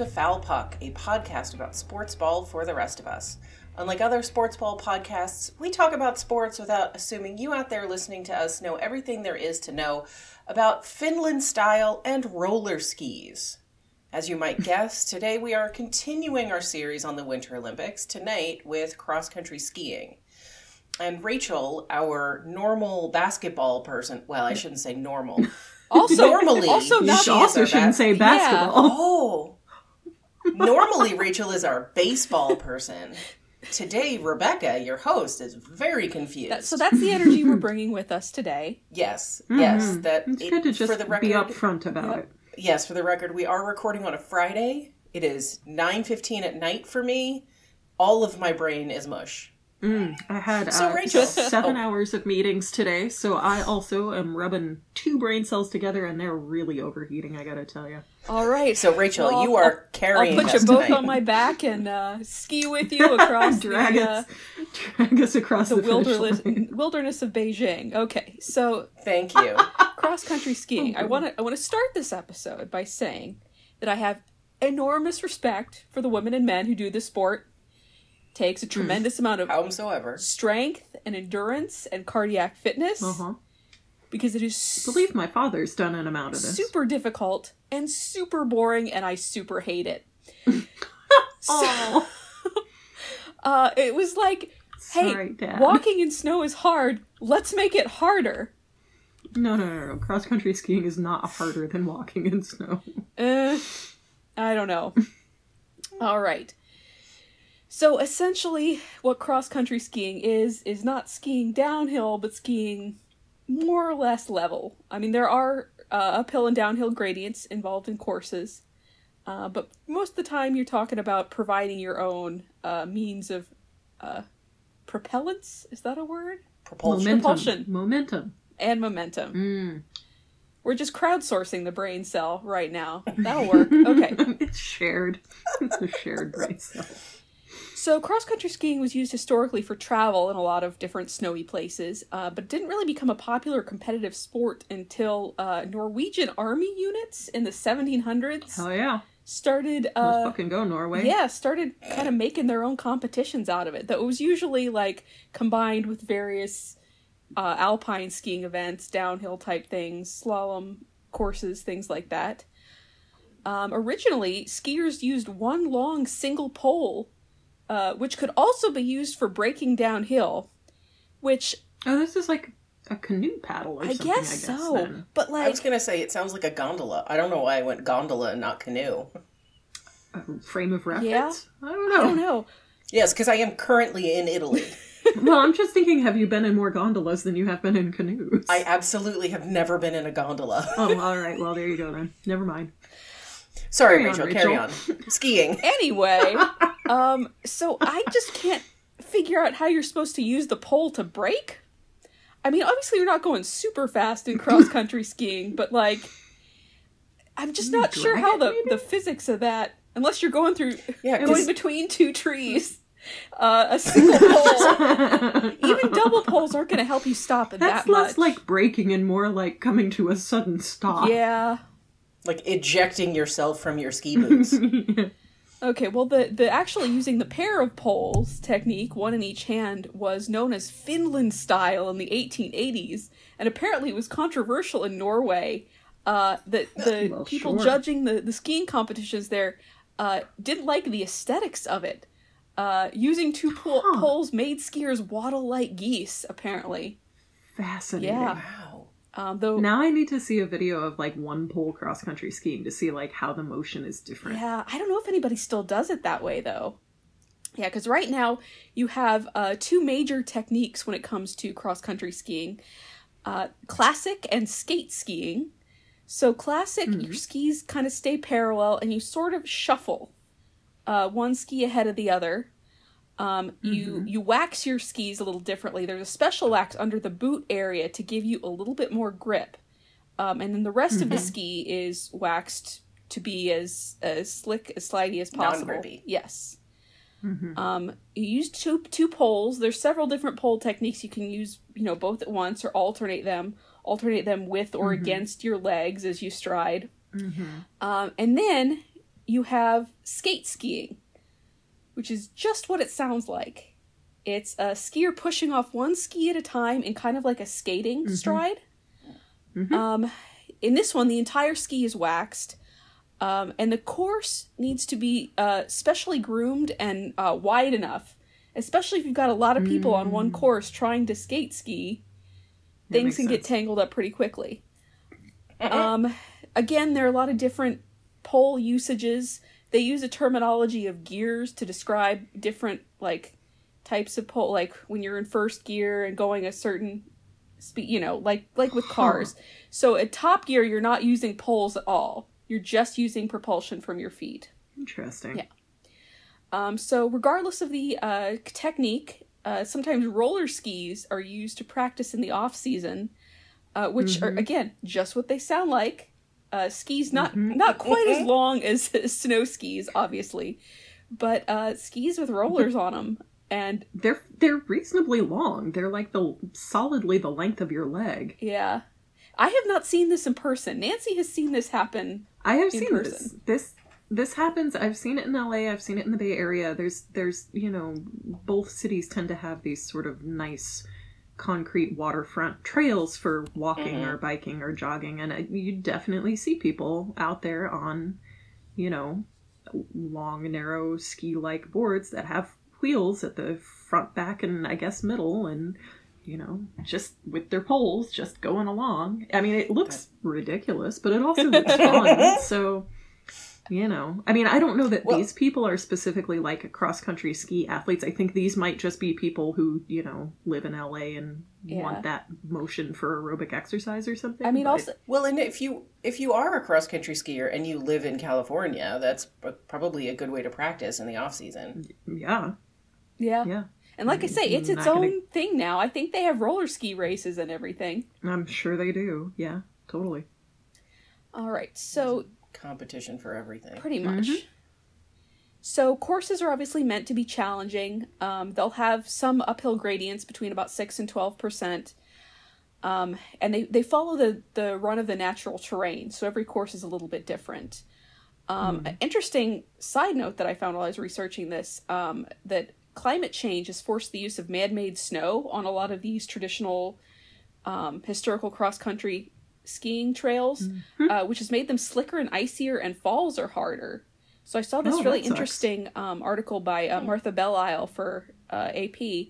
Hello, and welcome to Foul Puck, a podcast about sports ball for the rest of us. Unlike other sports ball podcasts, we talk about sports without assuming you out there listening to us know everything there is to know about Finland style and roller skis. As you might guess, today we are continuing our series on the Winter Olympics, tonight with cross country skiing. And Rachel, our normal basketball person, well, I shouldn't say normal. Also, Normally, also not She also shouldn't bas- say Yeah. basketball. Oh. Normally, Rachel is our baseball person. Today, Rebecca, your host, is very confused. That- so that's the energy we're bringing with us today. yes, yes. Mhm. That It's it- good to just for the record. be upfront about Yep. it. Yes, for the record, we are recording on a Friday. It is nine fifteen at night for me. All of my brain is mush. Mm, I had So, uh, Rachel- seven Oh. hours of meetings today, so I also am rubbing two brain cells together, and they're really overheating. I gotta tell you. All right. So, Rachel, Well, you are carrying I'll put you us both tonight. on my back and uh, ski with you across drag the, us, uh, drag us across the the, wilderness line. wilderness of Beijing. Okay, so Thank you. cross country skiing. I want to I want to start this episode by saying that I have enormous respect for the women and men who do this sport. Takes a tremendous amount of Howsoever. strength and endurance and cardiac fitness Uh-huh. because it is I believe my father's done an amount of this. super difficult and super boring and I super hate it. Oh, Uh it was like hey, sorry, walking in snow is hard. Let's make it harder. No, no, no, no. Cross country skiing is not harder than walking in snow. Uh, I don't know. All right. So essentially, what cross country skiing is is not skiing downhill, but skiing more or less level. I mean, there are uh, uphill and downhill gradients involved in courses, uh, but most of the time you're talking about providing your own uh, means of uh, propellants. Is that a word? Propulsion. Momentum. Propulsion. Momentum. And momentum. Mm. We're just crowdsourcing the brain cell right now. That'll work. Okay. it's shared. It's a shared brain cell. So, cross country skiing was used historically for travel in a lot of different snowy places, uh, but didn't really become a popular competitive sport until uh, Norwegian army units in the 1700s Hell yeah. started. Let's Uh, fucking go, Norway. yeah, started kind of making their own competitions out of it. That was usually like combined with various uh, alpine skiing events, downhill type things, slalom courses, things like that. Um, originally, skiers used one long single pole, uh, which could also be used for braking downhill, which Oh, this is like a canoe paddle or I something, guess, I guess so. then. But I was gonna say it sounds like a gondola. I don't know why I went gondola and not canoe. A frame of reference? Yeah. I don't I know. don't know. Yes, because I am currently in Italy. well, I'm just thinking, have you been in more gondolas than you have been in canoes? I absolutely have never been in a gondola. Oh, all right. Well, there you go then. Never mind. Sorry, Carry on, Rachel, Carry on. Skiing. Anyway, um, so I just can't figure out how you're supposed to use the pole to brake. I mean, obviously you're not going super fast in cross country skiing, but like, I'm just not sure how the maybe? the physics of that, unless you're going through Yeah, going 'cause- between two trees, uh, a single pole. Even double poles aren't going to help you stop it That's that less like braking and more like coming to a sudden stop. yeah. like ejecting yourself from your ski boots. Okay, well, the, the actually using the pair of poles technique, one in each hand, was known as Finland style in the 1880s, and apparently it was controversial in Norway. Uh, that the Well, people sure. judging the, the skiing competitions there uh, didn't like the aesthetics of it. Uh, using two pole- Huh. poles made skiers waddle like geese, apparently. Fascinating. Yeah. Um, though, Now I need to see a video of like one pole cross country skiing to see like how the motion is different. Yeah, I don't know if anybody still does it that way though. Yeah, because right now you have uh, two major techniques when it comes to cross country skiing uh, classic and skate skiing. So, classic, your skis kind of stay parallel and you sort of shuffle uh, one ski ahead of the other. Um, you you wax your skis a little differently. There's a special wax under the boot area to give you a little bit more grip, um, and then the rest of the ski is waxed to be as as slick as slidey as possible. Non-grippy. Yes. Mhm. Um, you use two two poles. There's several different pole techniques you can use. You know, both at once or alternate them. Alternate them with or against your legs as you stride. Mhm. Um, and then you have skate skiing, which is just what it sounds like. It's a skier pushing off one ski at a time in kind of like a skating stride. Um, in this one, the entire ski is waxed, um, and the course needs to be uh, specially groomed and uh, wide enough, especially if you've got a lot of people on one course trying to skate ski. That Things can get tangled up pretty quickly. Um, again, there are a lot of different pole usages. They use a terminology of gears to describe different like types of pole. Like when you're in first gear and going a certain speed, you know, like like with cars. So at top gear, you're not using poles at all. You're just using propulsion from your feet. Interesting. Yeah. Um, so regardless of the uh, technique, uh, sometimes roller skis are used to practice in the off season, uh, which are again just what they sound like. Uh, skis not not quite as long as snow skis, obviously, but uh, skis with rollers on them. And They're they're reasonably long. They're like the solidly the length of your leg. yeah, I have not seen this in person. Nancy has seen this happen. I have seen this. This this happens. I've seen it in LA. I've seen it in the Bay Area. There's there's you know both cities tend to have these sort of nice concrete waterfront trails for walking or mm-hmm. biking or jogging, and you definitely see people out there on you know long narrow ski like boards that have wheels at the front, back, and I guess middle, and you know, just with their poles, just going along. I mean, it looks ridiculous, but it also looks fun. So, you know, I mean, I don't know that Well- these people are specifically like cross country ski athletes. I think these might just be people who, you know, live in LA and Yeah. want that motion for aerobic exercise or something. I mean, but- also Well, and if you if you are a cross country skier and you live in California, that's probably a good way to practice in the off season. yeah, yeah. yeah. And like I mm, say, mm, it's its not gonna- own thing now. I think they have roller ski races and everything. I'm sure they do. Yeah, totally. All right, so Competition for everything. pretty much. So courses are obviously meant to be challenging. Um, they'll have some uphill gradients between about six and twelve percent, um, and they they follow the the run of the natural terrain. So every course is a little bit different. Um, An interesting side note that I found while I was researching this um, that climate change has forced the use of man-made snow on a lot of these traditional um, historical cross-country skiing trails, uh, which has made them slicker and icier, and falls are harder. So I saw this Oh, really interesting um, article by uh, Martha Bellisle for uh, AP.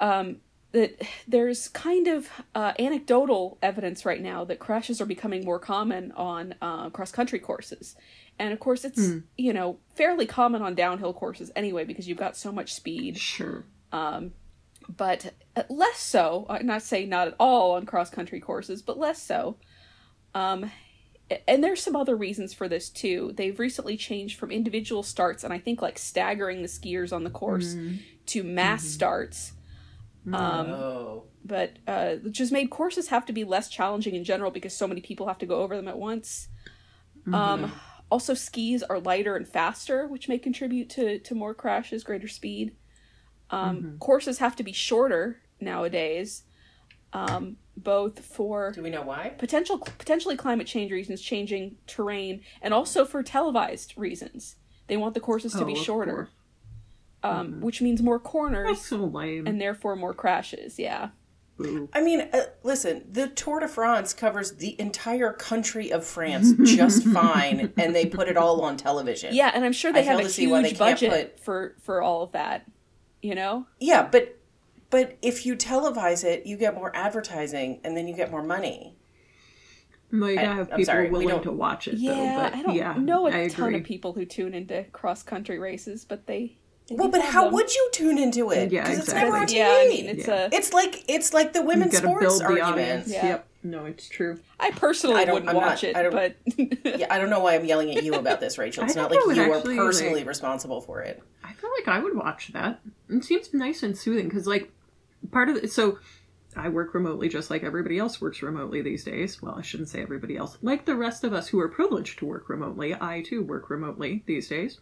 Um, that there's kind of uh, anecdotal evidence right now that crashes are becoming more common on uh, cross country courses, and of course it's you know fairly common on downhill courses anyway because you've got so much speed Sure. But less so. I'm not saying not at all on cross country courses, but less so. Um, and there's some other reasons for this too. They've recently changed from individual starts, and I think like staggering the skiers on the course to mass starts. Um, oh, but uh, which has made courses have to be less challenging in general because so many people have to go over them at once. Um, also, skis are lighter and faster, which may contribute to to more crashes, greater speed. Um, Courses have to be shorter nowadays, um, both for do we know why? potential potentially climate change reasons, changing terrain, and also for televised reasons. They want the courses to Oh, be of shorter, course. um, which means more That's corners so lame. and therefore more crashes. Yeah. I mean, uh, listen, the Tour de France covers the entire country of France just fine, and they put it all on television. Yeah, and I'm sure they I have a to see why they huge can't budget put- for for all of that. You know? Yeah, but but if you televise it, you get more advertising, and then you get more money. Well, you I- gotta have people sorry, willing to watch it, Yeah, though. But I don't yeah, know a I ton agree. of people who tune into cross country races, but they. They Well, but how them. would you tune into it? Yeah, 'Cause it's exactly. never on TV. Yeah, I mean, it's Yeah. a. It's like it's like the You women's gotta sports build the argument. audience. Yeah. Yep. No, it's true. I personally I don't- wouldn't I'm watch not- it, I don't- but Yeah, I don't know why I'm yelling at you about this, Rachel. It's not like you are personally like- responsible for it. I feel like I would watch that. It seems nice and soothing because, like, part of it. So, I work remotely just like everybody else works remotely these days. Well, I shouldn't say everybody else. Like the rest of us who are privileged to work remotely, I too work remotely these days.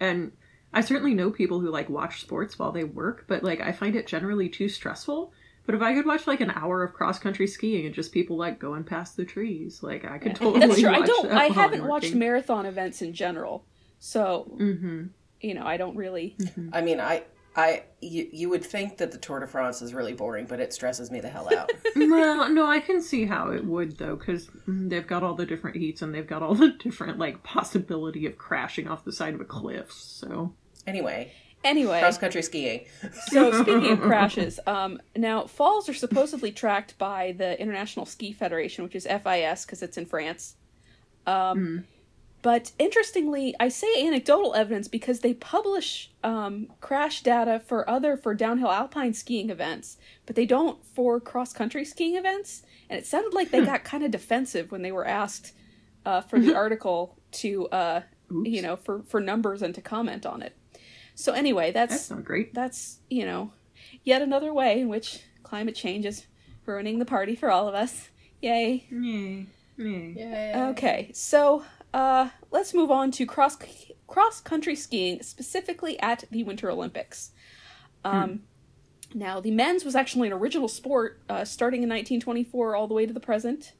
And I certainly know people who like watch sports while they work, but like I find it generally too stressful But if I could watch like an hour of cross country skiing and just people like going past the trees, like I could totally. That's true. I don't. I haven't I'm watched working. marathon events in general, so Mm-hmm. you know I don't really. I mean, I, I, you, you would think that the Tour de France is really boring, but it stresses me the hell out. well, no, I can see how it would though, because they've got all the different heats and they've got all the different like possibility of crashing off the side of a cliff. So anyway, Anyway, cross country skiing. so speaking of crashes, um, now falls are supposedly tracked by the International Ski Federation, which is FIS because it's in France. Um, But interestingly, I say anecdotal evidence because they publish um, crash data for other for downhill alpine skiing events, but they don't for cross country skiing events. And it sounded like they got kind of defensive when they were asked uh, for the article to, uh, you know, for for numbers and to comment on it. So anyway, that's that's not great. that's you know yet another way in which climate change is ruining the party for all of us yay Yay. Yay. Yeah. okay so uh let's move on to cross cross country skiing specifically at the winter olympics um now the men's was actually an original sport uh, starting in 1924 all the way to the present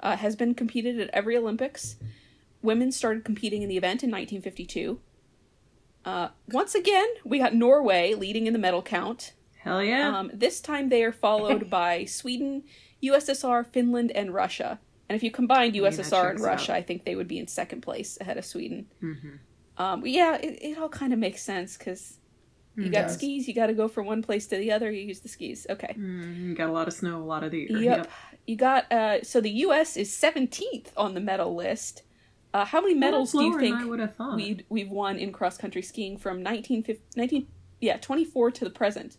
uh, has been competed at every olympics women started competing in the event in 1952 uh, once again we got norway leading in the medal count Hell yeah. um, this time they are followed by Sweden, USSR, Finland, and Russia. And if you combined mean, that USSR and Russia, out. I think they would be in second place ahead of Sweden. Mhm. Um, yeah, it, it all kind of makes sense because you got does. skis, you got to go from one place to the other. You use the skis. Okay. Mm, you got a lot of snow, a lot of the year. Yep. You got uh, so the U.S. is seventeenth on the medal list. Uh, how many medals do you lower than I think would have we we've won in cross country skiing from 19, 19 yeah 24 to the present?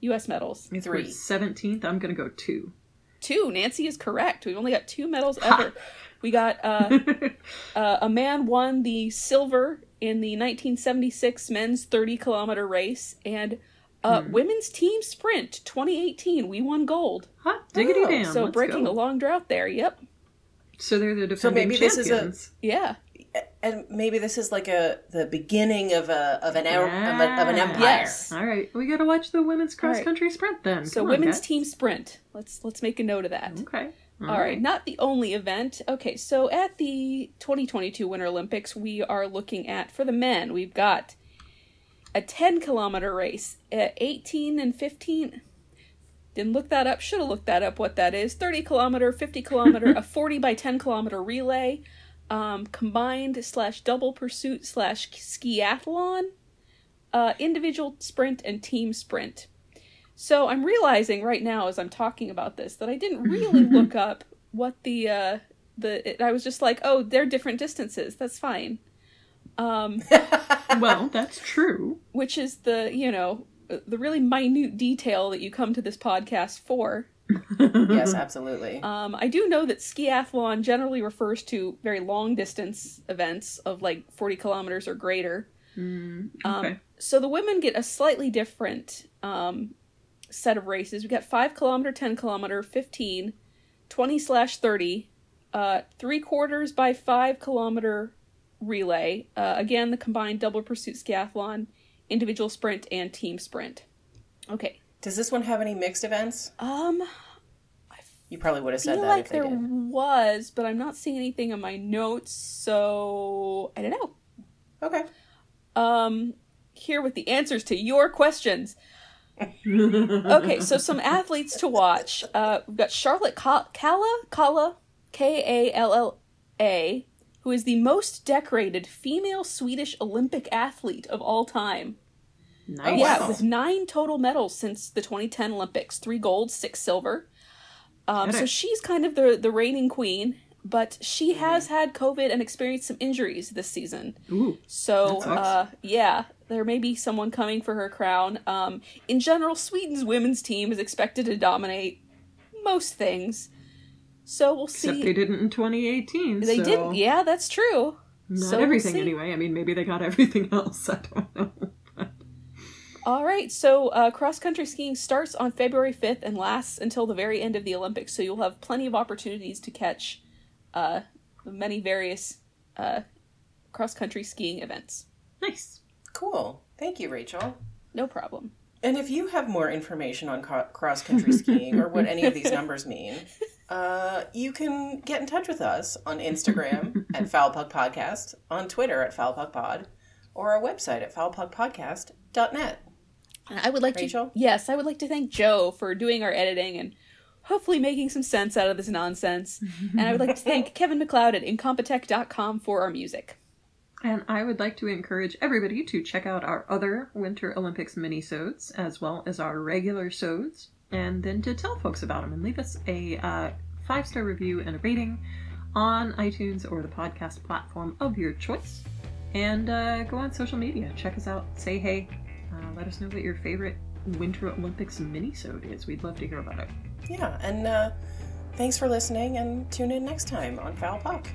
U.S. medals. For Three. 17th, I'm going to go two. Two. Nancy is correct. We've only got two medals ever. we got uh, uh, a man won the silver in the 1976 men's 30 kilometer race, and uh, Hmm. women's team sprint 2018. We won gold. Hot diggity Oh, damn. so let's breaking go. a long drought there. Yep. So they're the So defending maybe this is a- champions. Yeah. And maybe this is like a the beginning of a of an hour, of, a, of an empire. Yes. All right, we got to watch the women's cross country sprint then. So Come women's guys. team sprint. Let's let's make a note of that. Okay. All right, not the only event. Okay, so at the 2022 Winter Olympics, we are looking at for the men, we've got a 10 kilometer race, uh, 18 and 15. Didn't look that up. Should have looked that up. What that is? 30 kilometer, 50 kilometer, a 40 by 10 kilometer relay, um, combined slash double pursuit slash skiathlon, uh, individual sprint and team sprint. So I'm realizing right now as I'm talking about this that I didn't really look up what the uh the it, I was just like, "Oh, they're different distances. That's fine." Um well, that's true. which is the, you know, the really minute detail that you come to this podcast for. Yes, absolutely. Um I do know that skiathlon generally refers to very long distance events of like 40 kilometers or greater. Um, okay. so the women get a slightly different um, set of races. We got 5 kilometer, 10 kilometer, 15, 20 slash 30, uh, 3 quarters by 5 kilometer relay. Uh, again, the combined double pursuit skiathlon, individual sprint, and team sprint. Okay. Does this one have any mixed events? Um, You probably would have said that like if they there did. was, but I'm not seeing anything in my notes, so I don't know. Okay. um here with the answers to your questions. okay, so some athletes to watch. Uh, we've got Charlotte Ka- Kalla, Kalla, K A L L A, who is the most decorated female Swedish Olympic athlete of all time. Nice. Yeah, Wow. with nine total medals since the 2010 Olympics, three gold, six silver. Um, so she's kind of the the reigning queen, but she has had COVID and experienced some injuries this season. Ooh. So, uh, yeah, there may be someone coming for her crown. Um, in general, Sweden's women's team is expected to dominate most things. So we'll Except see. they didn't in 2018. They so didn't. Yeah, that's true. Not So we'll everything anyway. I mean, maybe they got everything else. I don't know. All right. So uh, cross country skiing starts on February 5th and lasts until the very end of the Olympics. So you'll have plenty of opportunities to catch uh, many various uh, cross country skiing events. nice. Cool. Thank you, Rachel. No problem. And if you have more information on co- cross country skiing or what any of these numbers mean, uh, you can get in touch with us on Instagram at Foulpuck Podcast, on Twitter at Foulpuck Pod, or our website at foulpuckpodcast.net. And I would like Rachel? to yes, I would like to thank Joe for doing our editing and hopefully making some sense out of this nonsense. and I would like to thank Kevin MacLeod at incompetech.com for our music. And I would like to encourage everybody to check out our other Winter Olympics mini-sodes, as well as our regular sodes, and then to tell folks about them and leave us a uh, five-star review and a rating on iTunes or the podcast platform of your choice. And uh, go on social media, check us out, say hey, uh, let us know what your favorite Winter Olympics mini-sode is. We'd love to hear about it. Yeah, and uh, thanks for listening, and tune in next time on Foul Puck.